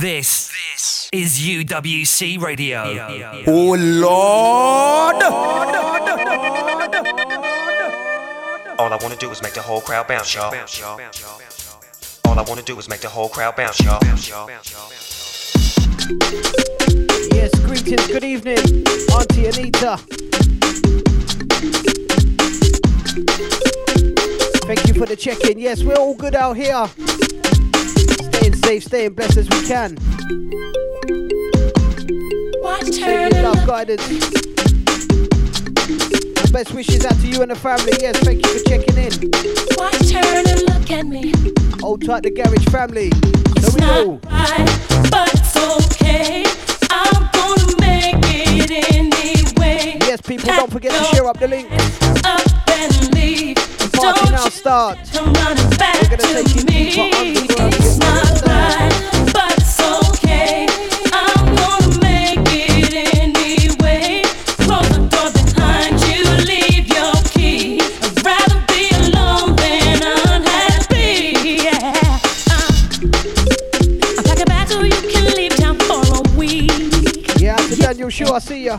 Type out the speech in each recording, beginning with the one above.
This, this is UWC Radio. Oh Lord! All I wanna do is make the whole crowd bounce, y'all. All I wanna do is make the whole crowd bounce, y'all. Yes, greetings, good evening, Auntie Anita. Thank you for the check in. Yes, we're all good out here. Staying safe, staying blessed as we can. Taking love guidance. Best wishes out to you and the family. Yes, thank you for checking in. Why turn and look at me? Hold tight, the garage family. We not right, but it's okay. I'm gonna make it anyway. Yes, people, don't forget to share up the link. Up and leave. Party Don't now you start. come running back We're gonna take me. deeper underground. It's not right, but it's okay. I'm gonna make it anyway. Close the door behind you, leave your key. I'd rather be alone than unhappy. Yeah. Uh, I'm packing back so you can leave town for a week. Yeah, Daniel I see ya.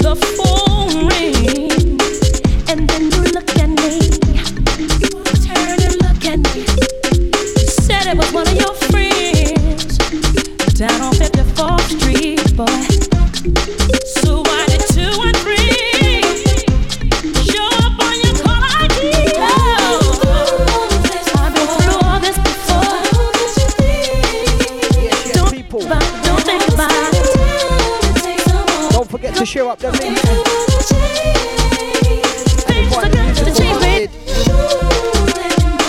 The phone up the link. Things are to change, babe.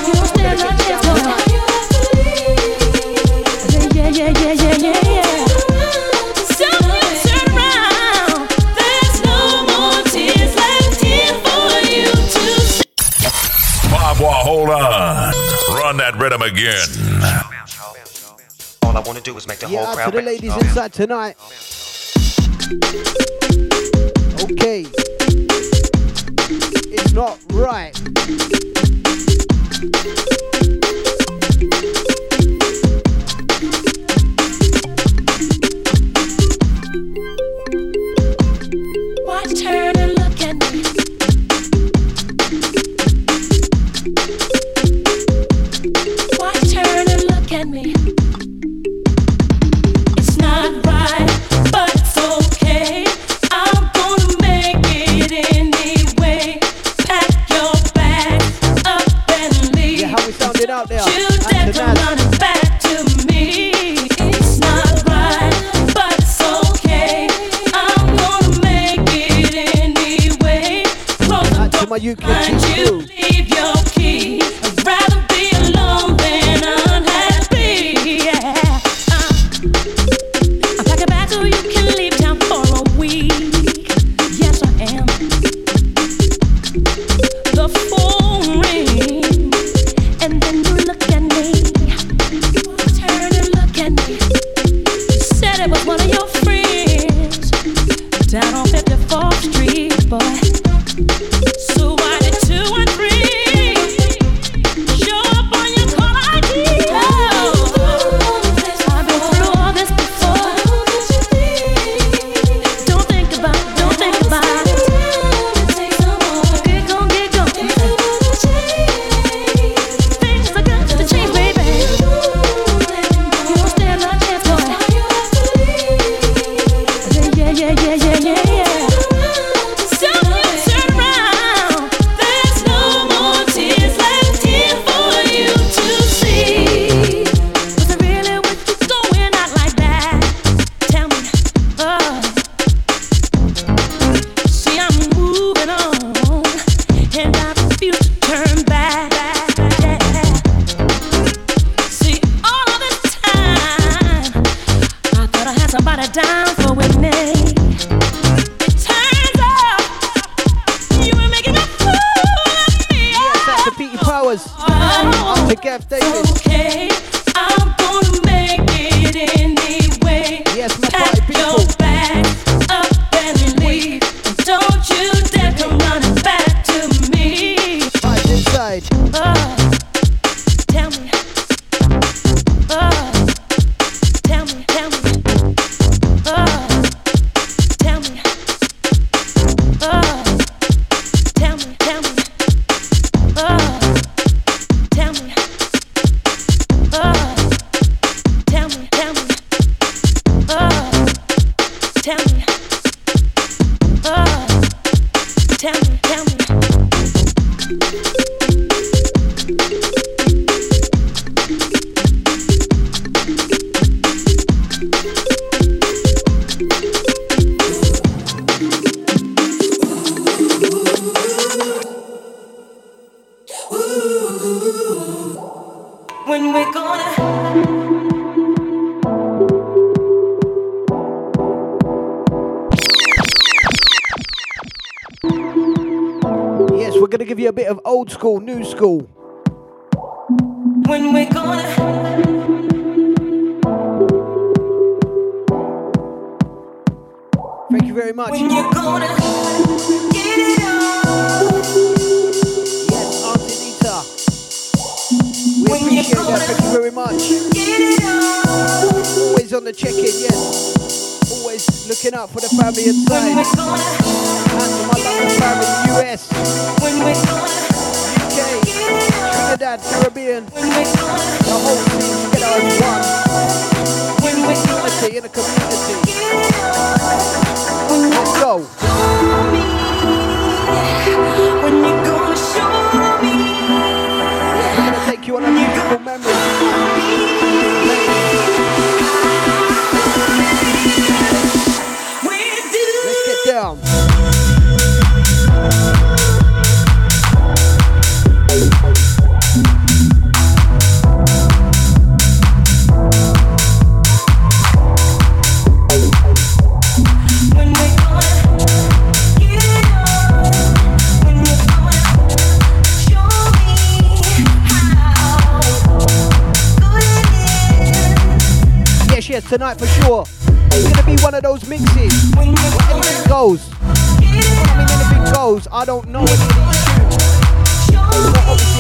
You don't stand a chance, boy. Yeah, yeah, yeah, yeah, yeah, yeah. So you turn around. There's no more tears left here for you to Babwah, hold on. Run that rhythm again. All I wanna do is make the Yeah, whole crowd to the bounce. ladies oh, y'all. inside tonight. Oh, Okay. It's not right.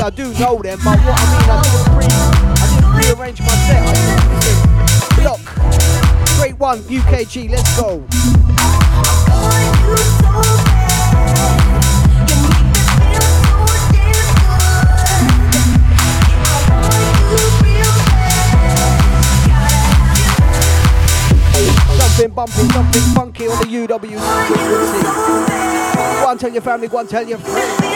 I do know them, but what I mean, I didn't, I didn't rearrange my set. I just. Great one, UKG, let's go. Something bumpy, something funky on the UW. One tell your family, one tell your friends.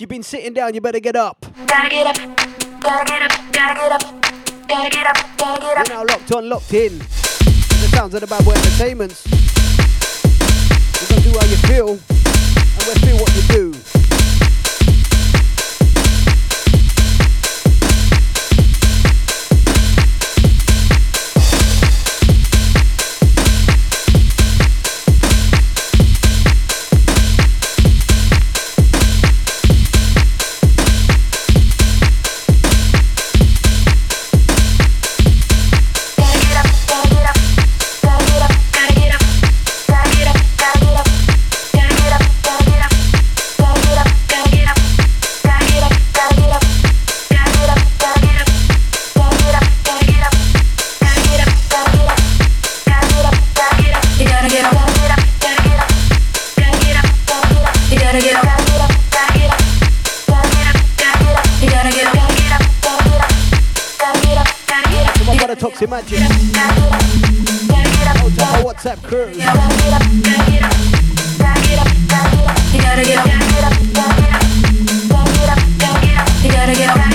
You've been sitting down. You better get up. Gotta get up. Gotta get up. Gotta get up. Gotta get up. Gotta get up. You're now locked on, locked in. The sounds of the Babwah Entertainments. We're gonna do how you feel, and we'll feel what you do. It's Imagine. Oh, what's up, crew? You gotta get up. You gotta get up.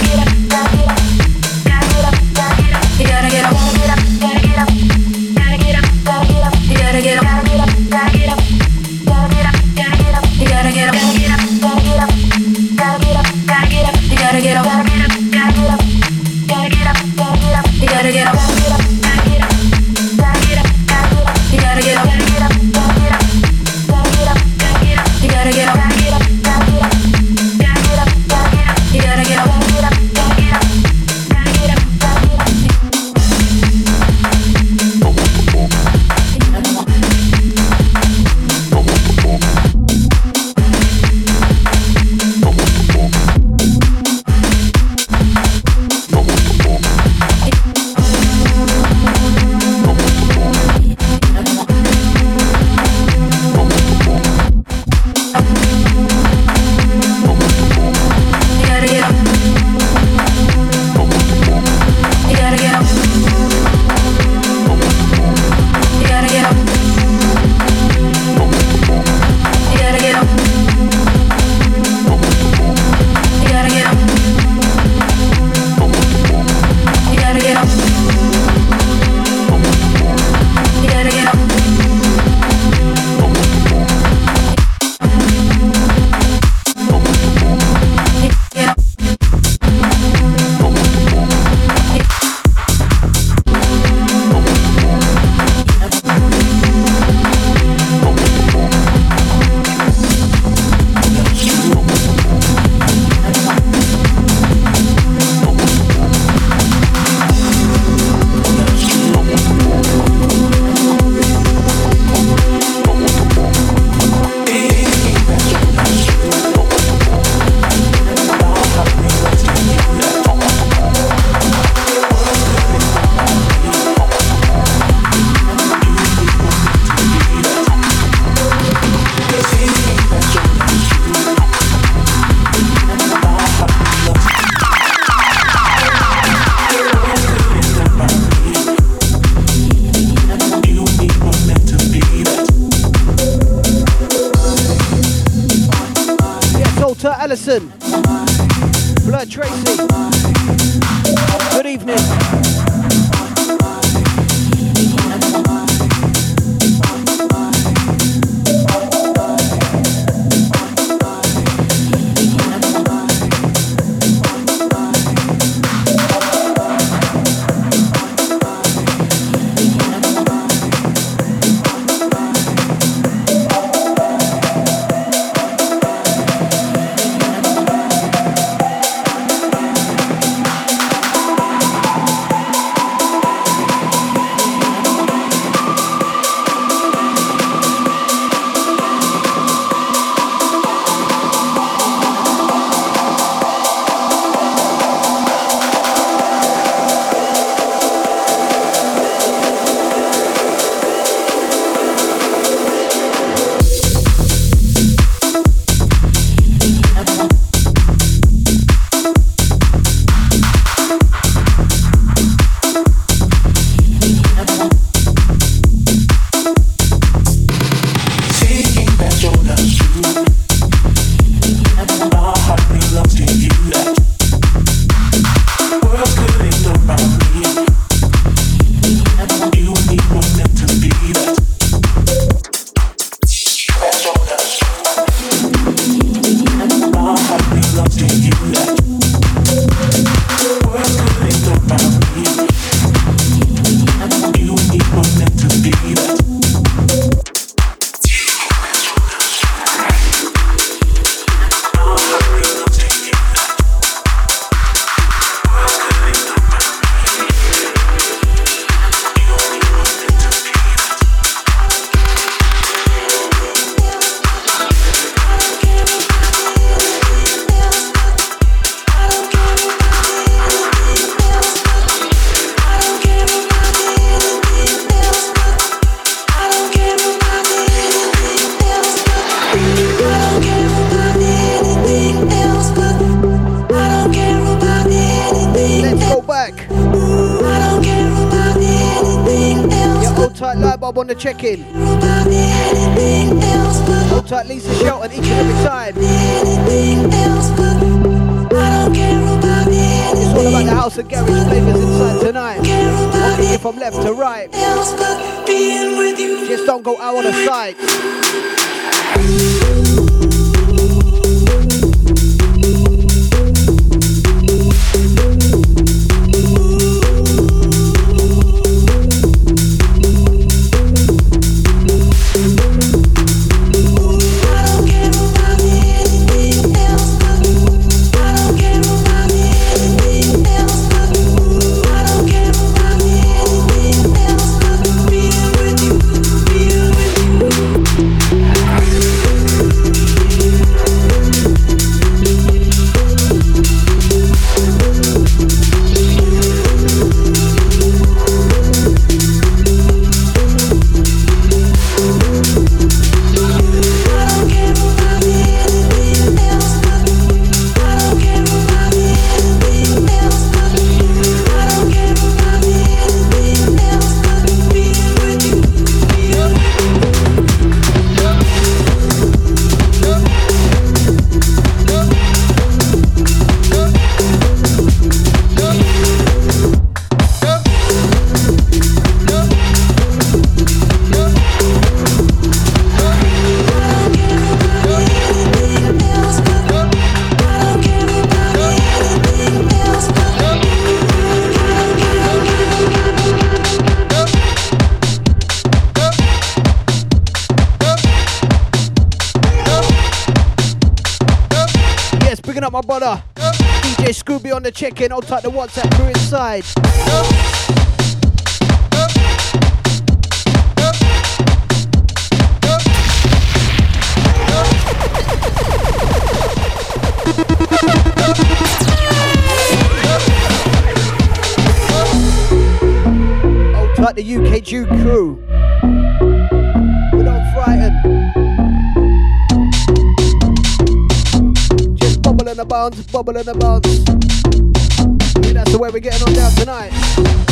Type the WhatsApp crew inside. I'll type the UKG crew. We don't frighten. Just bubble the bounce, bubble the bounce. The way we're getting on down tonight.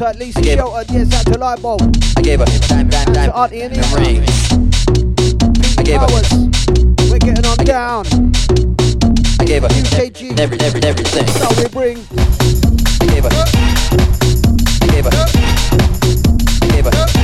to at least Shelton. Yes, out to Lightbulb. I gave her Dime, dime, dime. To Auntie and the. I gave up. We're getting on down. I gave her UKG. Every, every, everything. So we bring. I gave her. I gave her. I gave her.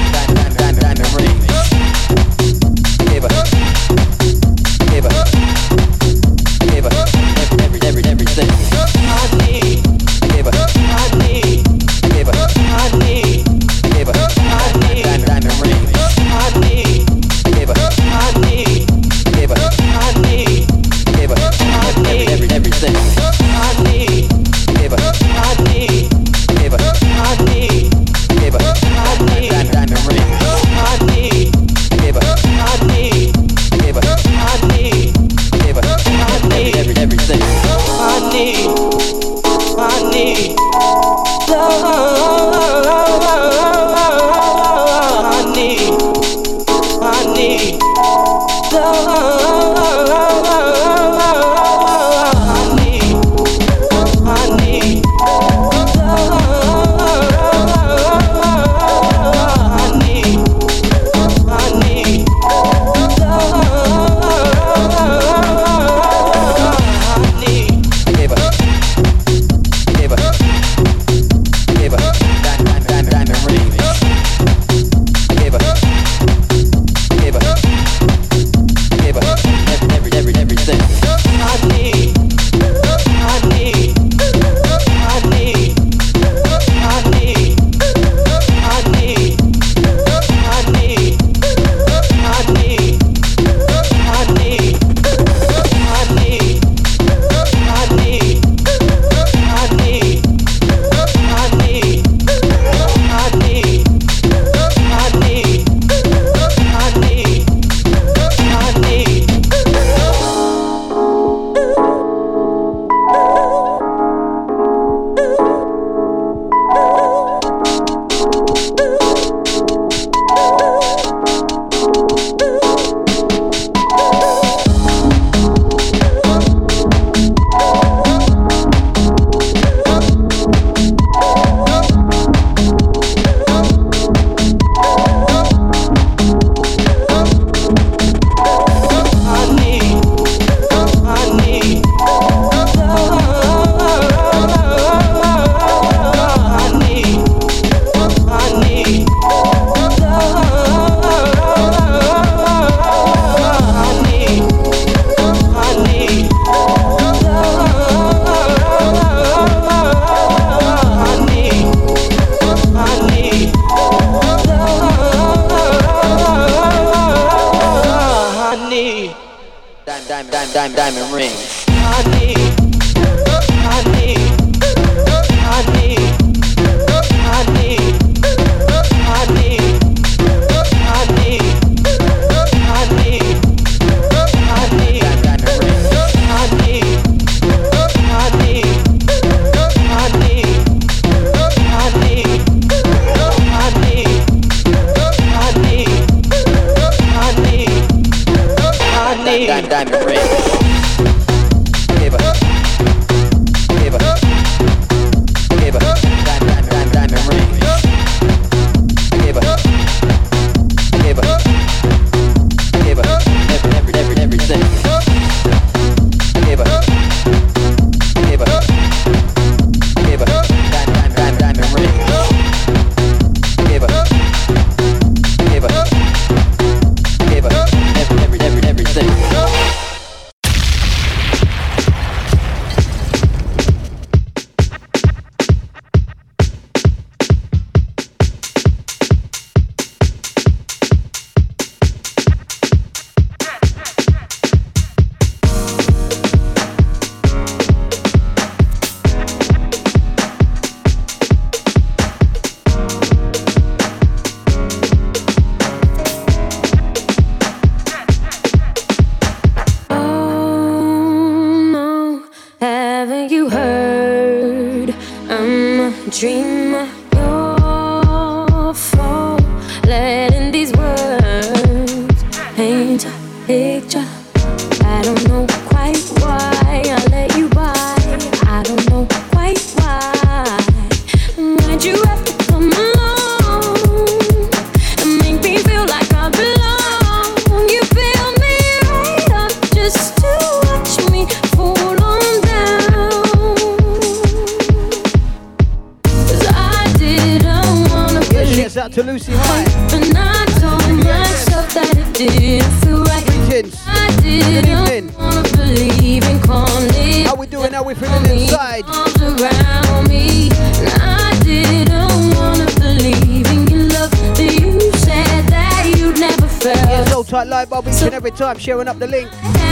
time showing up the link.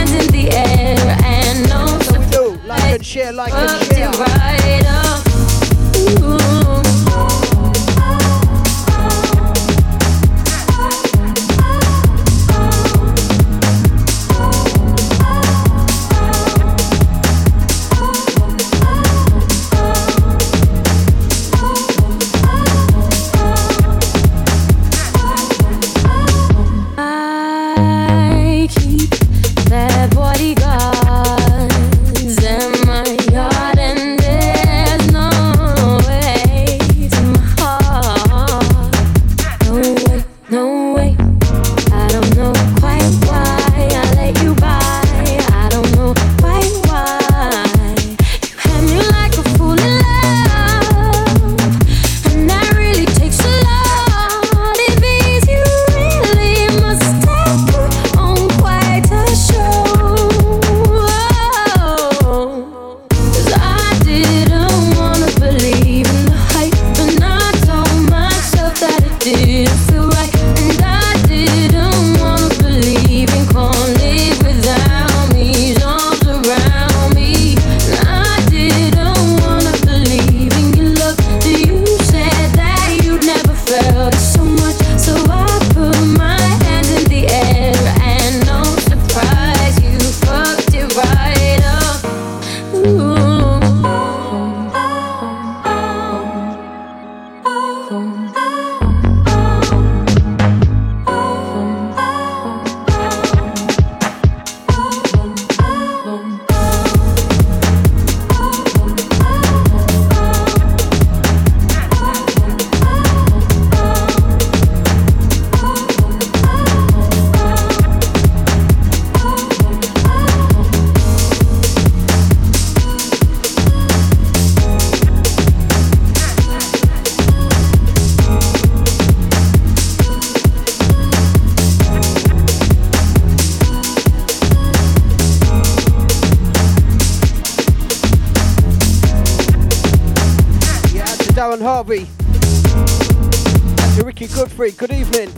Avery, good evening.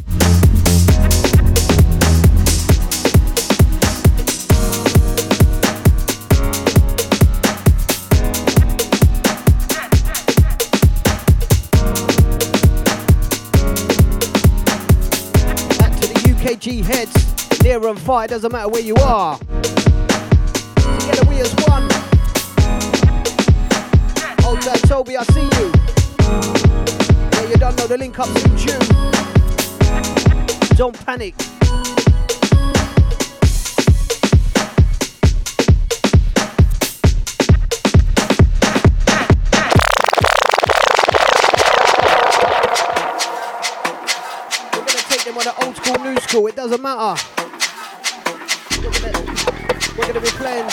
Back to the UKG heads, near and far, it doesn't matter where you are. Together we as one. Old Toby, I see you don't know, the link up's in June. Don't panic. new school, it doesn't matter. We're gonna be playing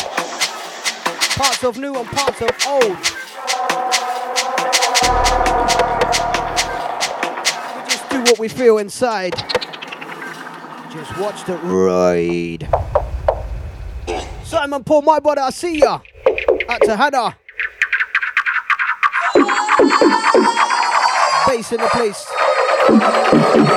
parts of new and parts of old. what we feel inside. Just watch the ride. Simon Paul, my brother, I see ya. At to Hana. Bass in the place.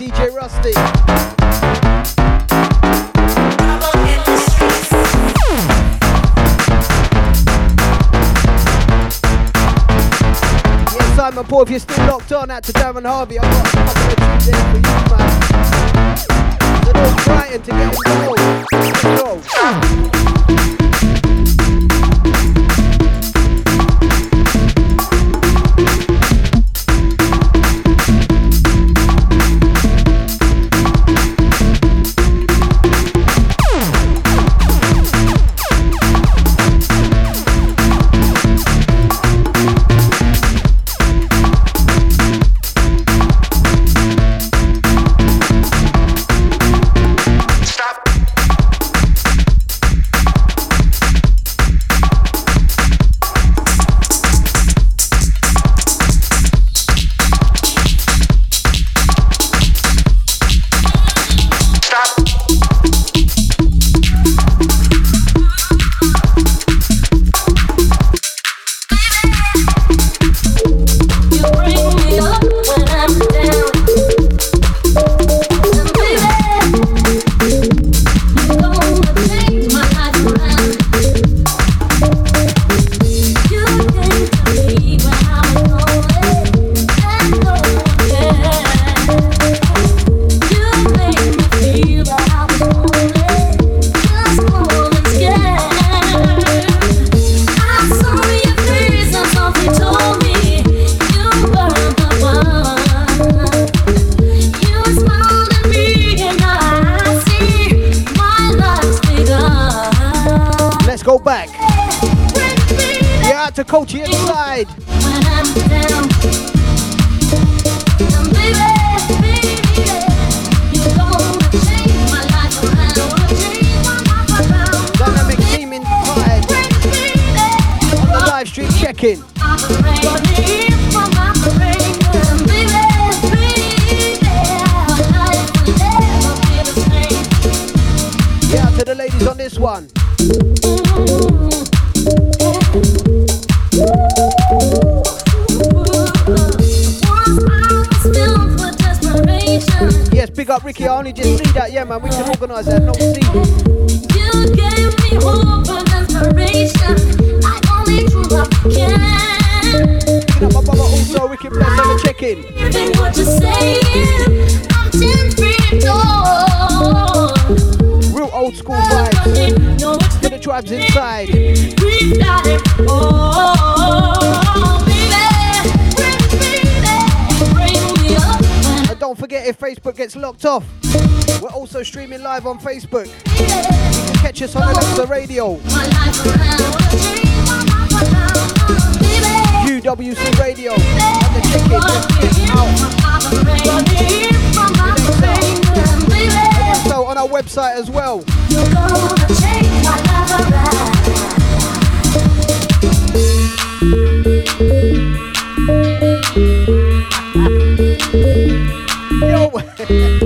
DJ Rusty. Yeah, Simon Paul, if you're still locked on out to Darren Harvey, I've got a couple of tunes there for you, man. So don't frightened to get involved. Coachy inside. Only just see that. Yeah, man, we can organise that. No see. You gave me hope and inspiration. I only can. My brother also, Ricky Bless on the check-in. Think what you're saying. I'm ten feet tall. Real old school vibes. No, the tribes inside. we got it. Oh, baby, baby, bring me up when And don't forget, if Facebook gets locked off, streaming live on Facebook. Catch us on Alexa Radio, UWC Radio, and the get out. Also on our website as well. Yo.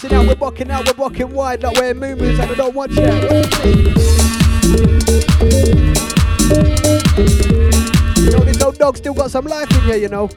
dancing out, we're bucking out, we're bucking wide, like we're and I don't that. You? You know, this old dog still got some life in here, you know.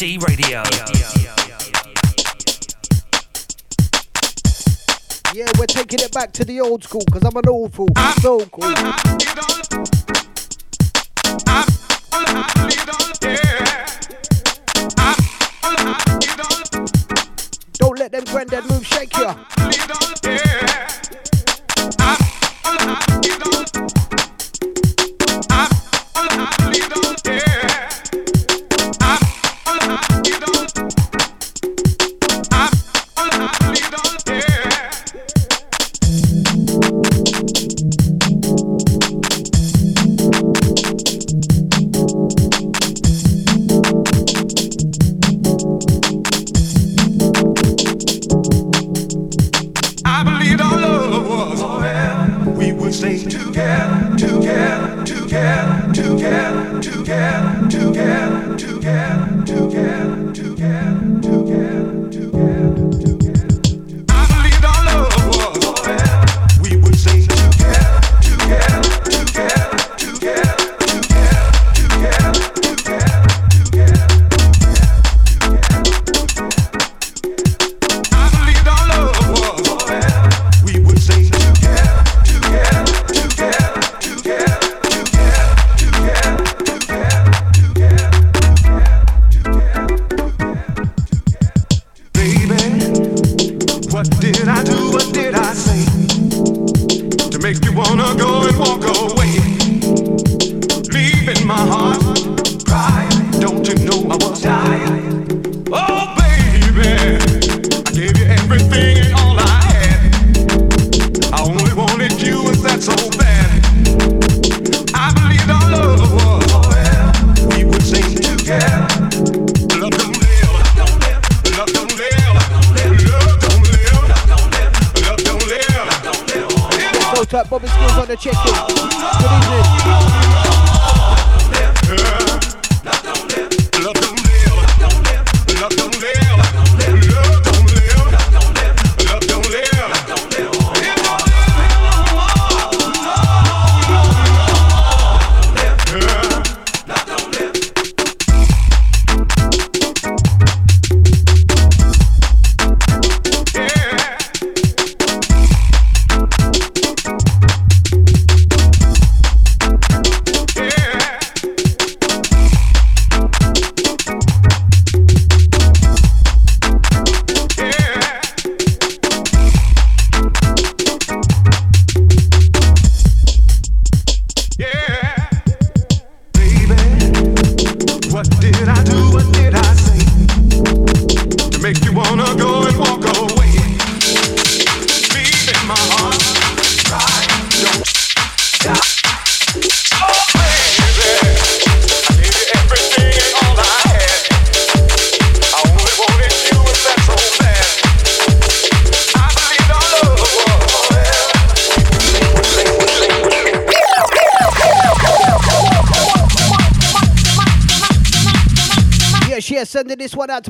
Radio. Yeah, we're taking it back to the old school because I'm an awful uh, So cool. Don't let them granddad move shake you.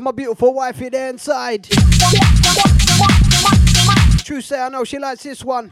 to my beautiful wifey there inside. True say, I know she likes this one.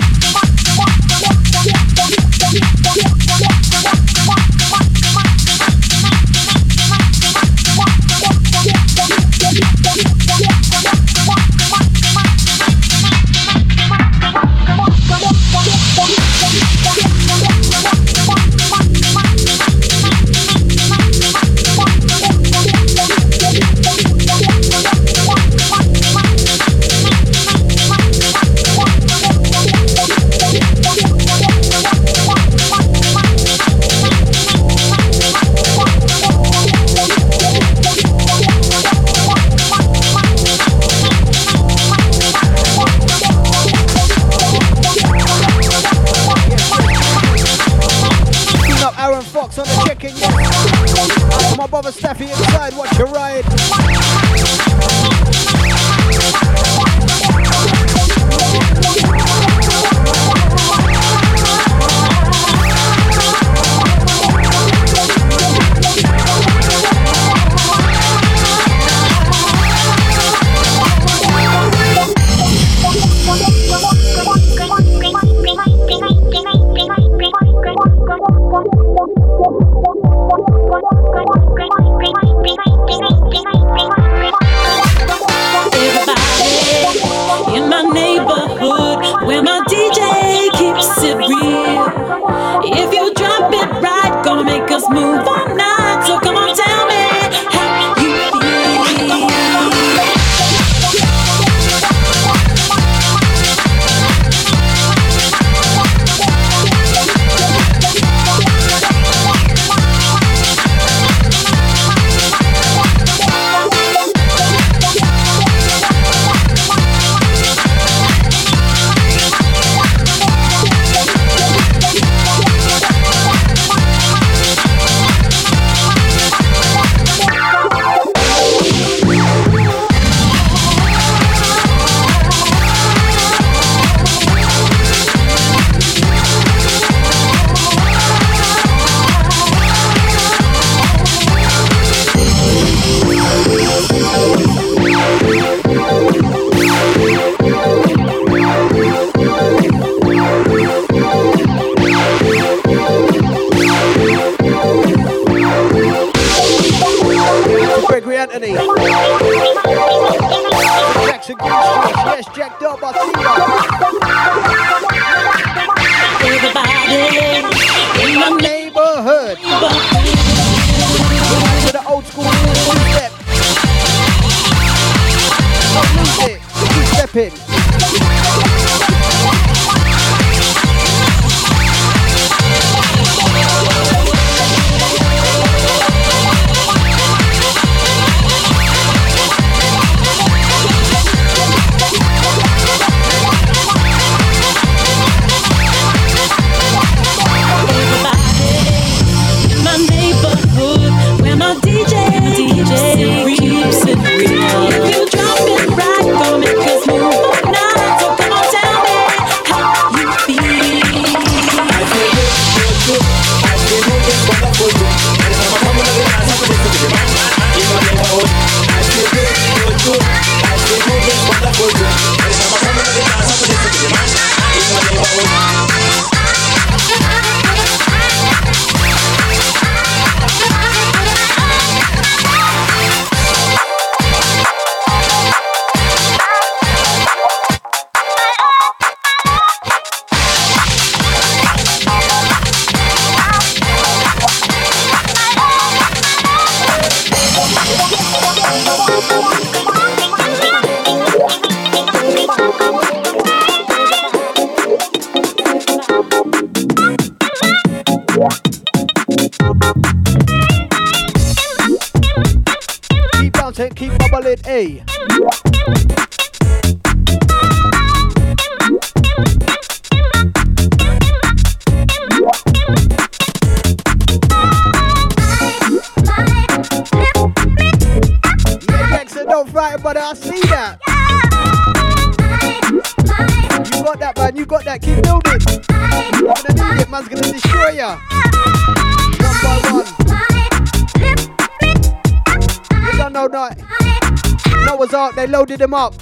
They up.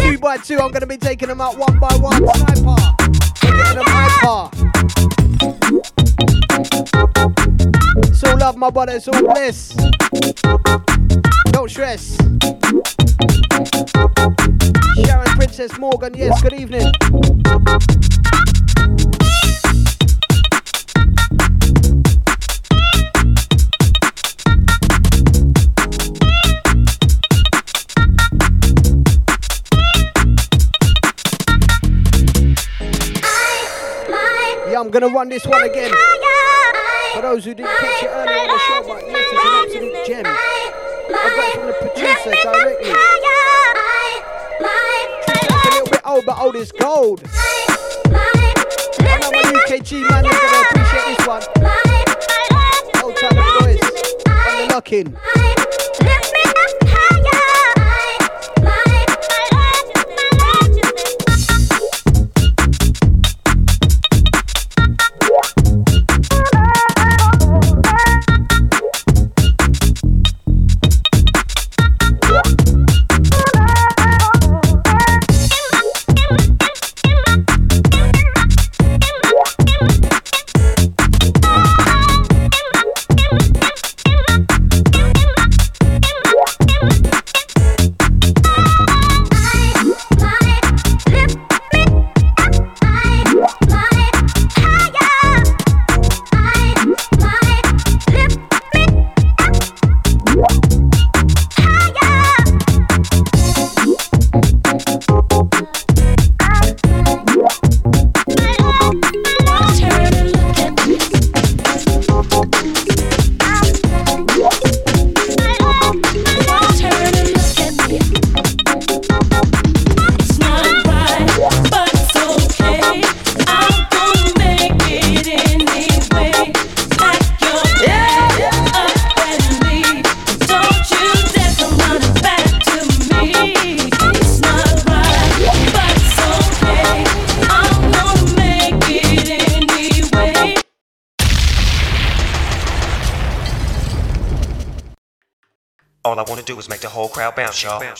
Two by two, I'm gonna be taking them out one by one. Sniper. Them hyper. It's all love, my brother. It's all bliss. Don't stress. Sharon Princess Morgan, yes, good gonna run this one again. For those who didn't catch it earlier on the show, but yes, it's an absolute gem. I got from the producer directly. It's a little bit old, but old is gold. I know my UKG man is gonna appreciate this one. Old time boys on the locking.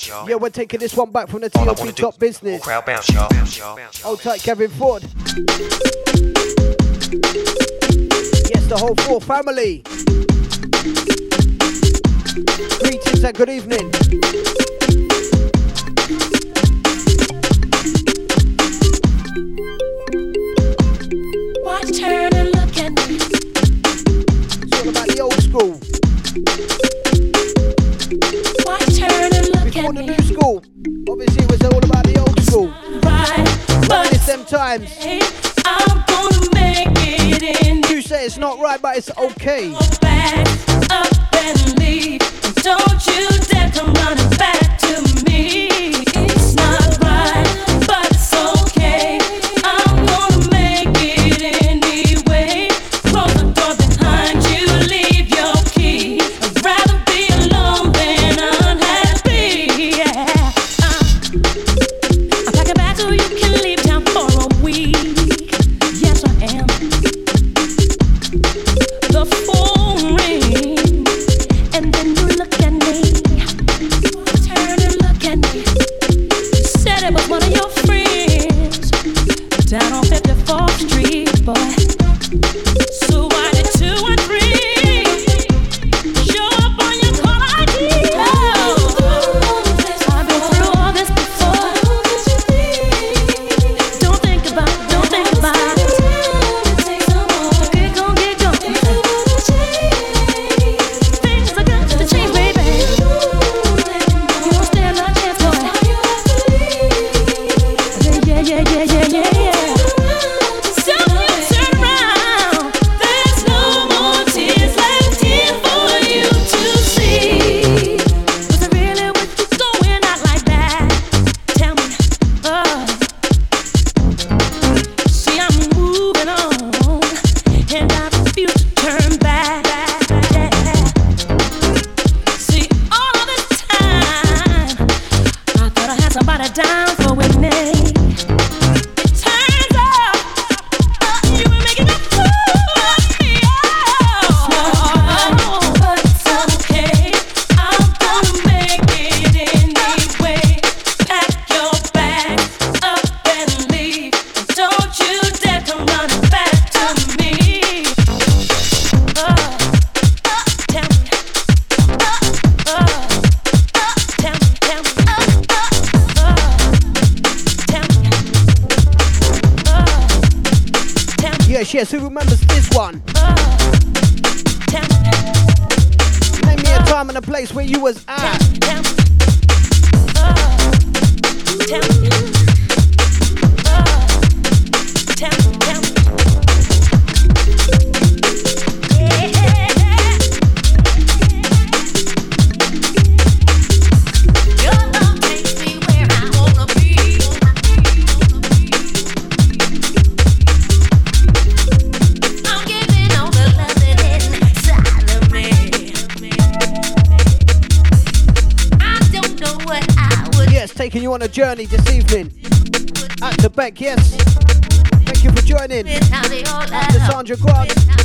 y'all. Yeah, we're taking this one back from the TOP Top Business. Crowd bounce, y'all. Hold tight, Kevin Ford. Yes, the whole four family. Greetings and good evening. it's okay. Don't you dare come running back on a journey this evening. At the back, yes. Thank you for joining. Sandra Grant.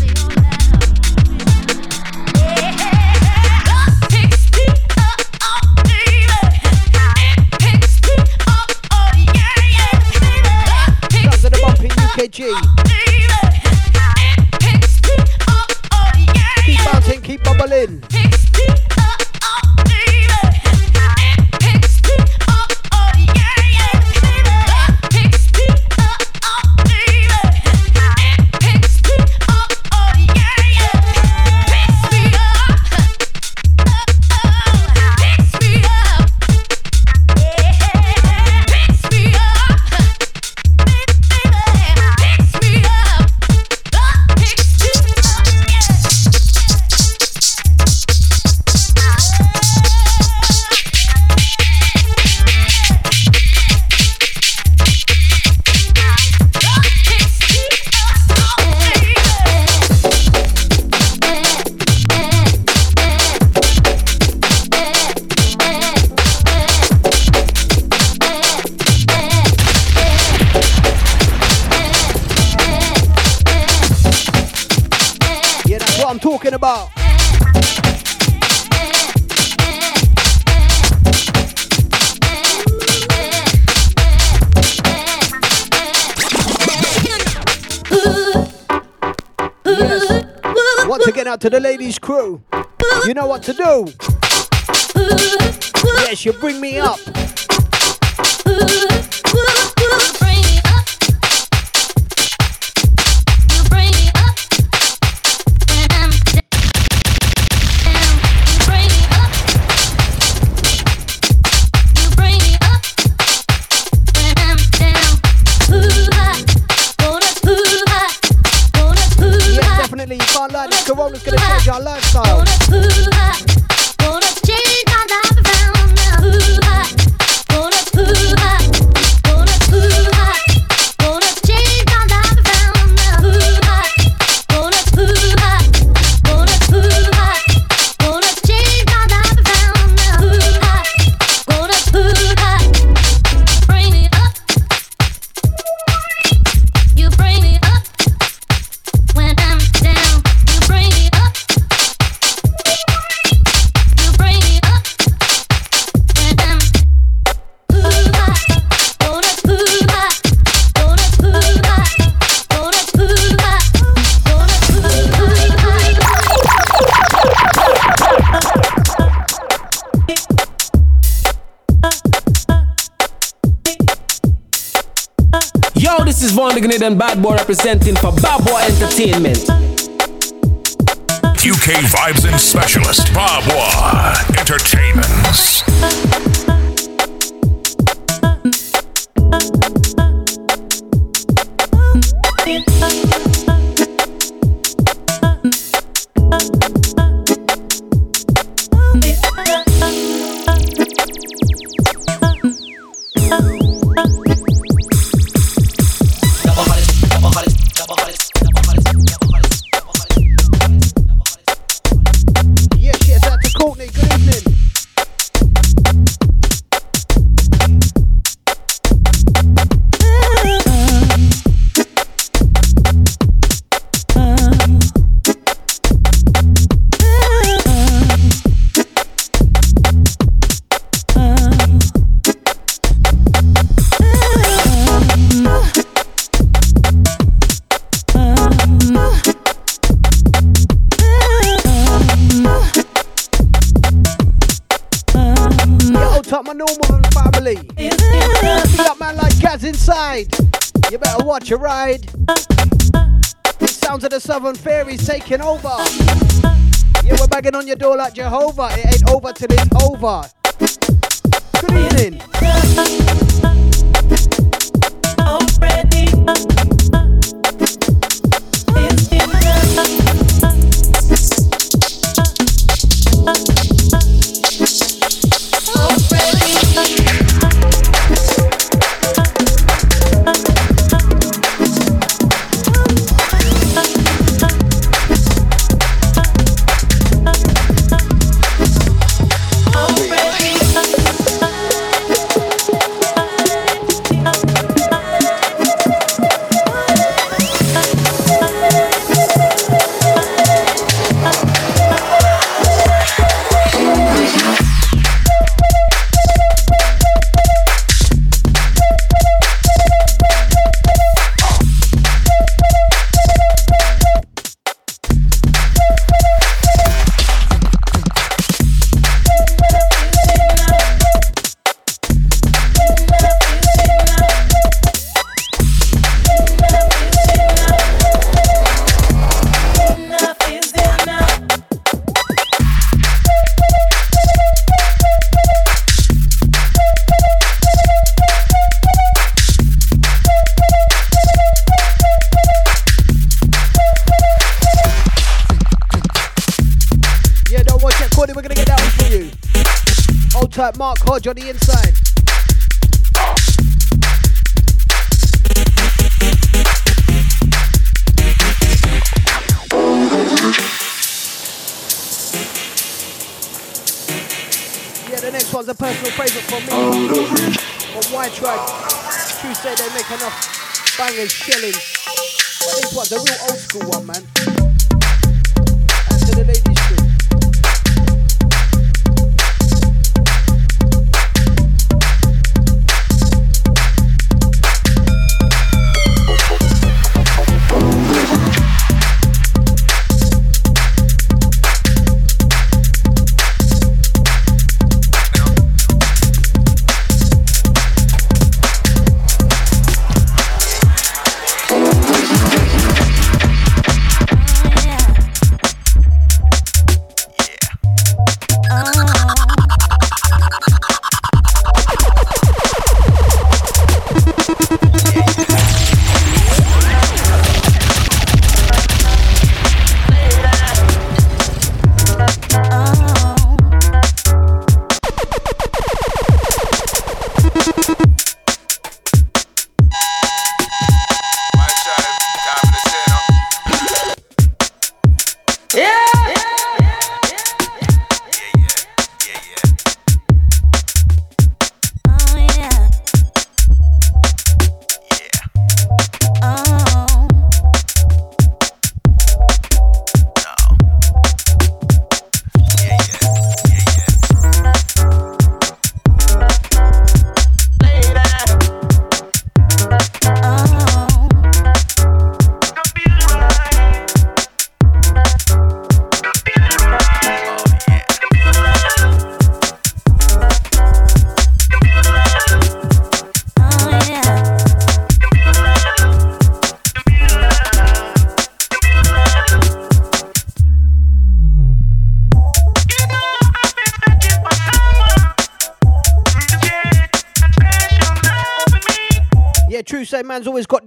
through. You know what to do. Can't lie. This Corona's gonna change our lifestyle. You this is Von the and Bad Boy representing for Bad Boy Entertainment. UK Vibes and Specialist, Babwah Entertainments. Jehovah. It ain't over till it's over. On the inside. Yeah, the next one's a personal favourite for me. From White. True say they make enough bangers shelling.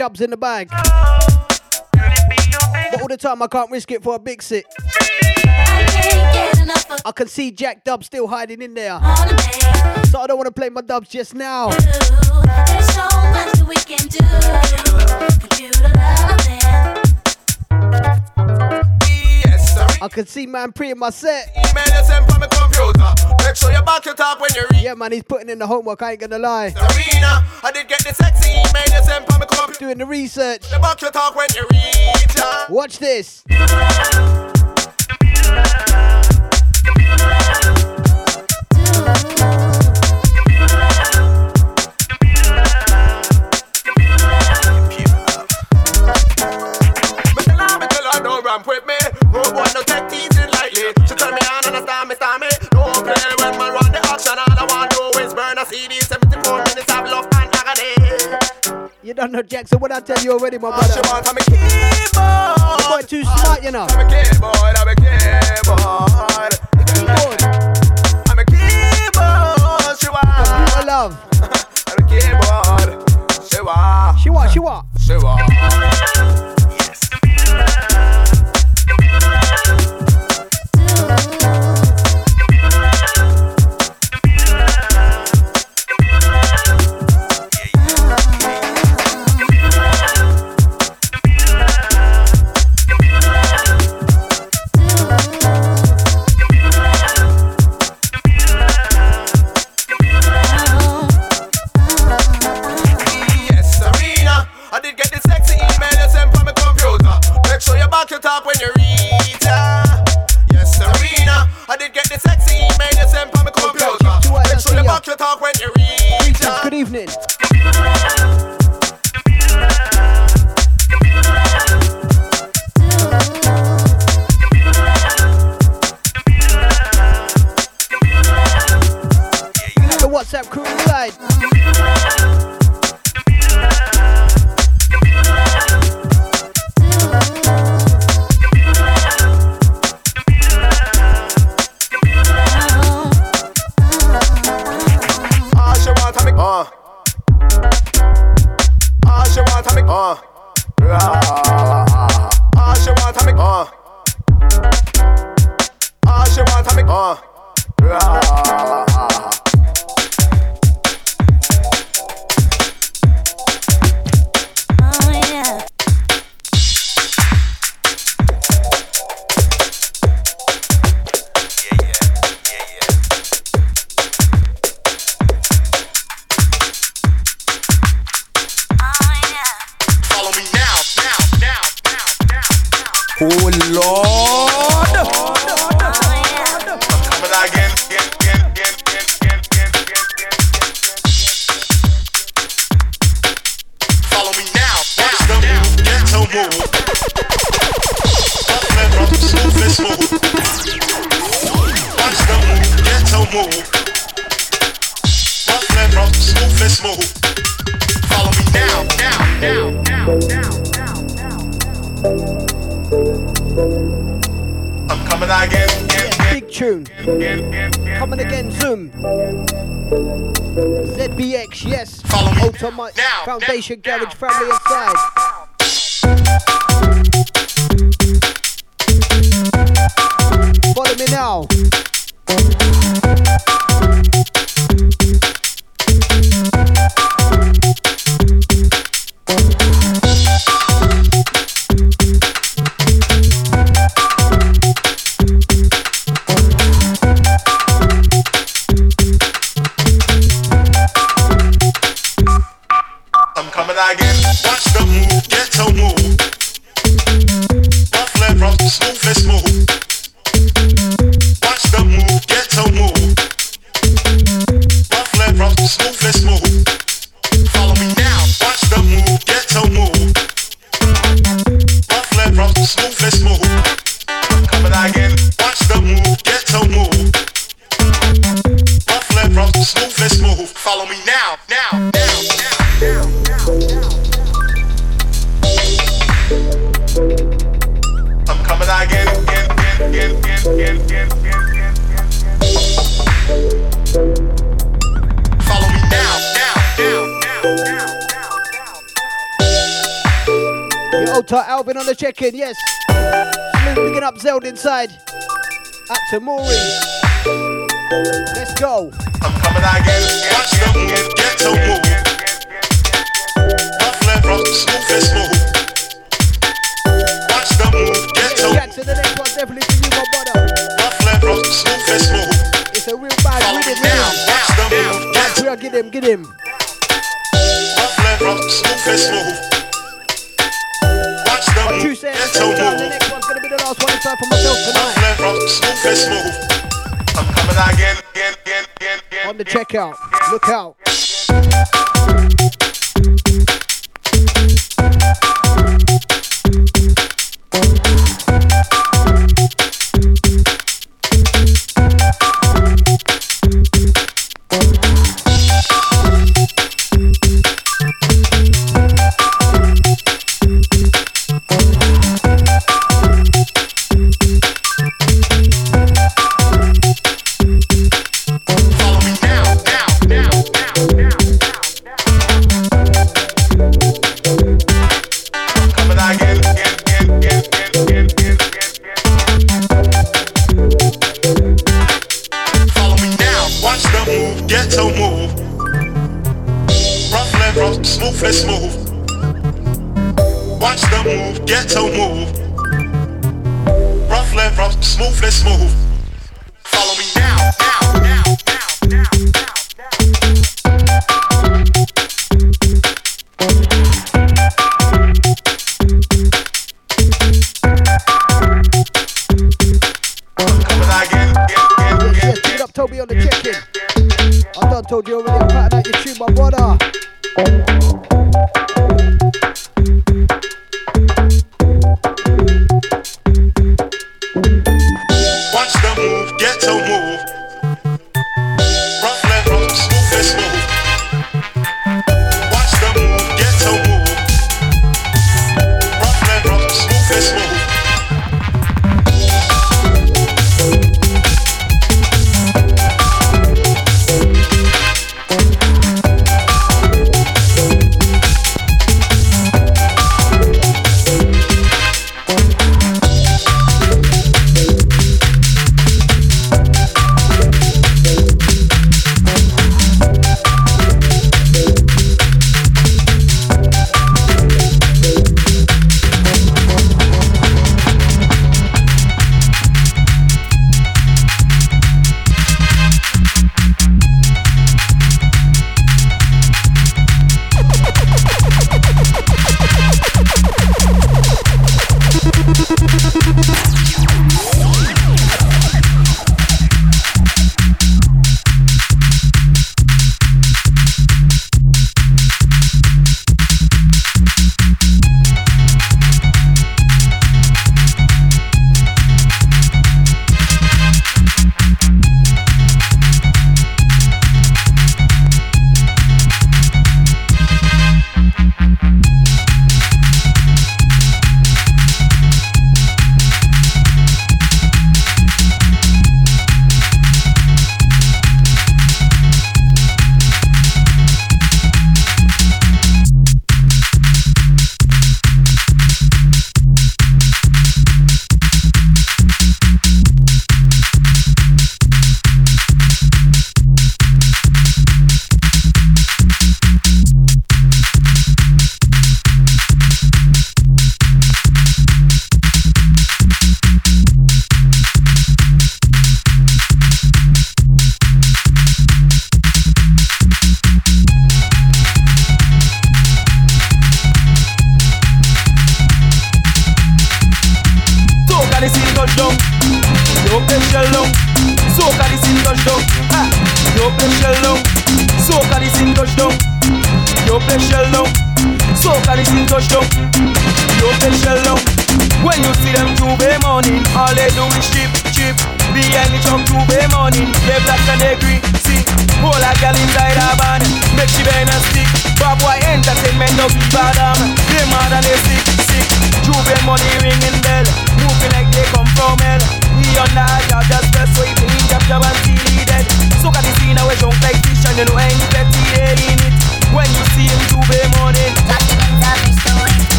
dubs in the bag. But all the time I can't risk it for a big sit. I can see Jack Dub still hiding in there. So I don't want to play my dubs just now. I can see man pre in my set. Make sure back when you read. Yeah, man, he's putting in the homework, I ain't gonna lie. I did get the sexy email you sent. Doing the research. Back talk when you read. Uh. Watch this. Computer, computer, computer. don't know Jackson. What I tell you already, my ah, brother. She want me keyboard. Boy, too smart, you know. I'm a keyboard. I'm a keyboard. Keyboard. I'm a keyboard. She want. Computer love. I'm a keyboard. She wants. She wants. She wants. She. inside. Look out. to move. Rough left, rough, smooth, let's smooth. Follow me now, now, now, now, now. now. Toby on the check-in. I done told you already, I'm patting out your tune, my brother.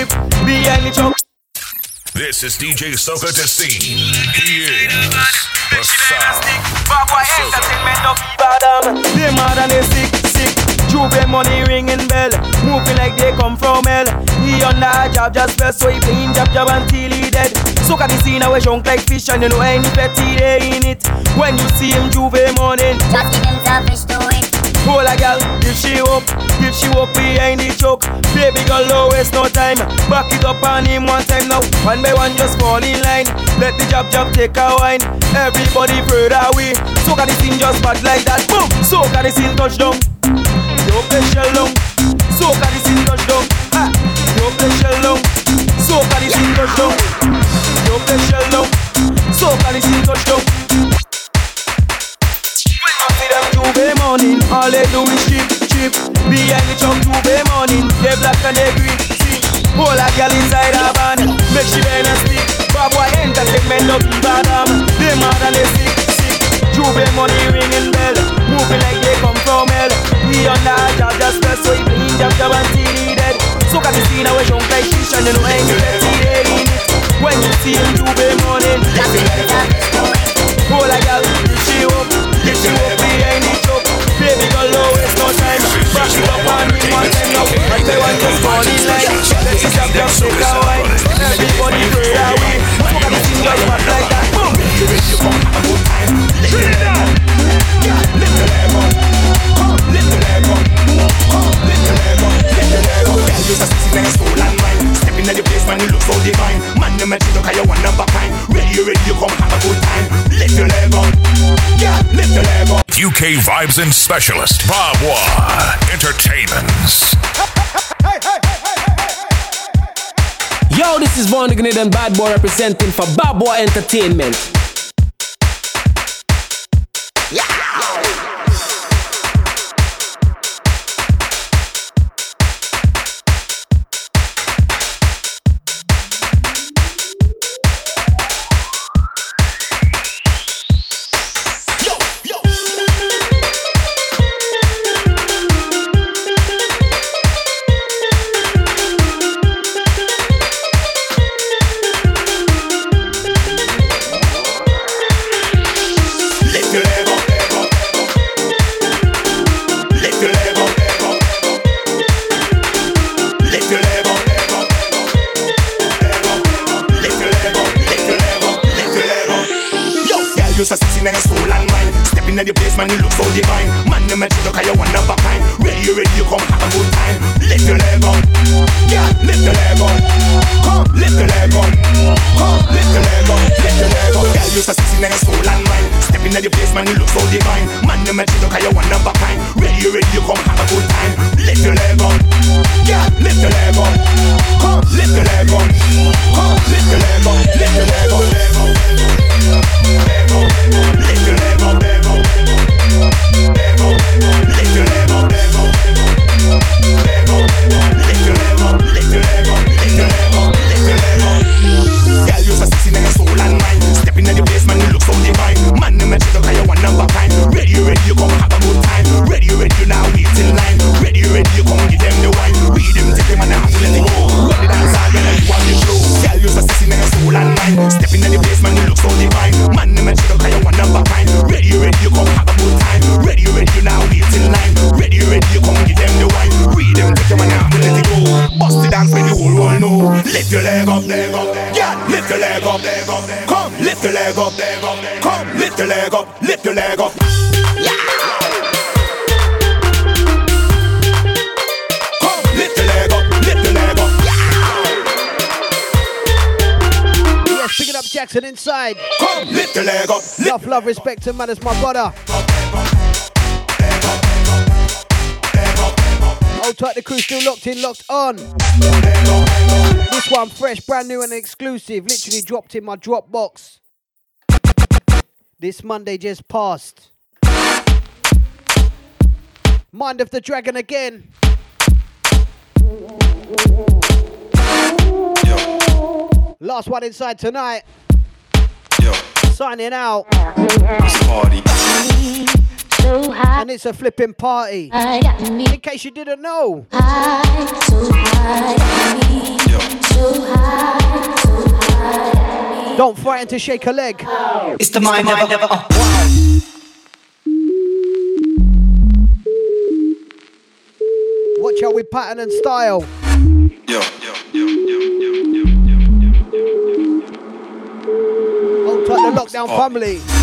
Chip, chip behind the truck. This is DJ Soka Destine. He is the sound. Babwah entertainment no fever them. They mad and they sick, sick. Juve money ringing bell. Moving like they come from hell. He on the job just first so he playing jab jab until he dead. So can the scene away junk like fish and you know any petty they in it. When you see him Juve morning, Just give him selfish to it. Hold a gal, if she up, if she up behind the choke Baby girl, don't waste no time. Back it up on him one time now. One by one, just fall in line. Let the jab jab take a wine. Everybody further away So can the scene just bad like that. Boom! So can the scene touchdown play shell down So can the scene touchdown Ha! Play shell down So can the scene touchdown play shell down So can the scene touchdown Them morning, all they do is chip, chip Behind the truck Juve morning, they black and they green. See, hold a girl inside a van. Make she bend and stick Bad boy entertainment no be bad um They mad and they sick, sick. Juve money ringing bell. Moving like they come from hell. We on the job just press so he playing jab jab until he dead. So can you see now we jump like fish and you know ain't they in it When you see him Juve morning Hold a girl, lift she up, lift she up no waste no time. It up on me one time now. Like they want to fall in line. Let us have them take a wine. Everybody pray that way. Look at the thing girl back like that. Boom. You a. Lift the leg up. Lift the leg up. Lift the leg up. Lift the leg up. The. Girl, you just sitting next to and mine. Stepping in the place, man, you look so divine. Man, you make you look at your one number kind. Ready, you ready, you come have a good time. Lift your leg up. UK Vibes and Specialist. Babwah Entertainments. Yo, this is Von the Grenadian Bad Boy representing for Babwah Entertainment. Respect, and manners, my brother. Hold tight, the crew still locked in, locked on. This one fresh, brand new and exclusive. Literally dropped in my Dropbox. This Monday just passed. Mind of the Dragon again. Last one inside tonight. Signing out. Party. And it's a flipping party. In case you didn't know. Don't frighten to shake a leg. It's the mind never, never. Watch out with pattern and style. Yo, Hold tight lockdown family.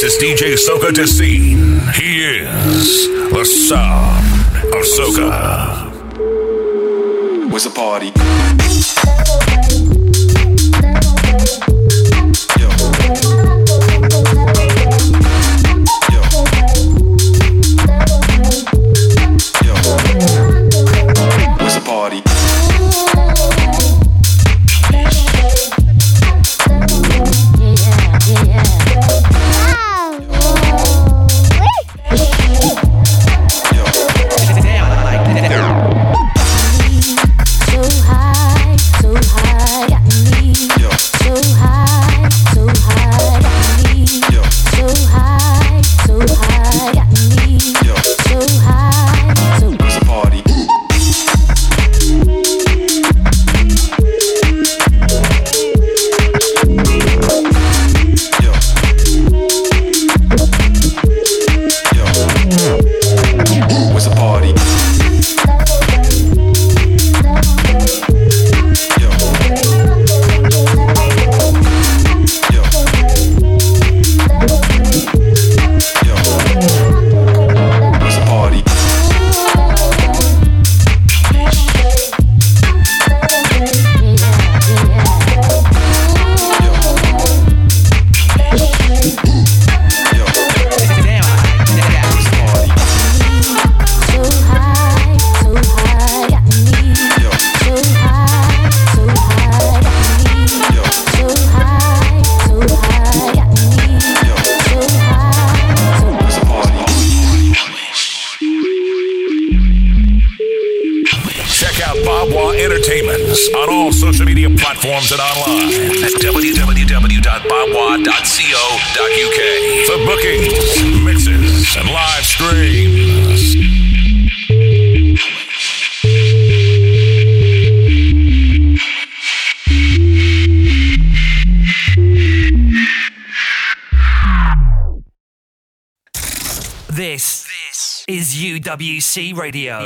This is DJ Soka Dessine. He is the sound of Soca. What's the party? UWC Radio.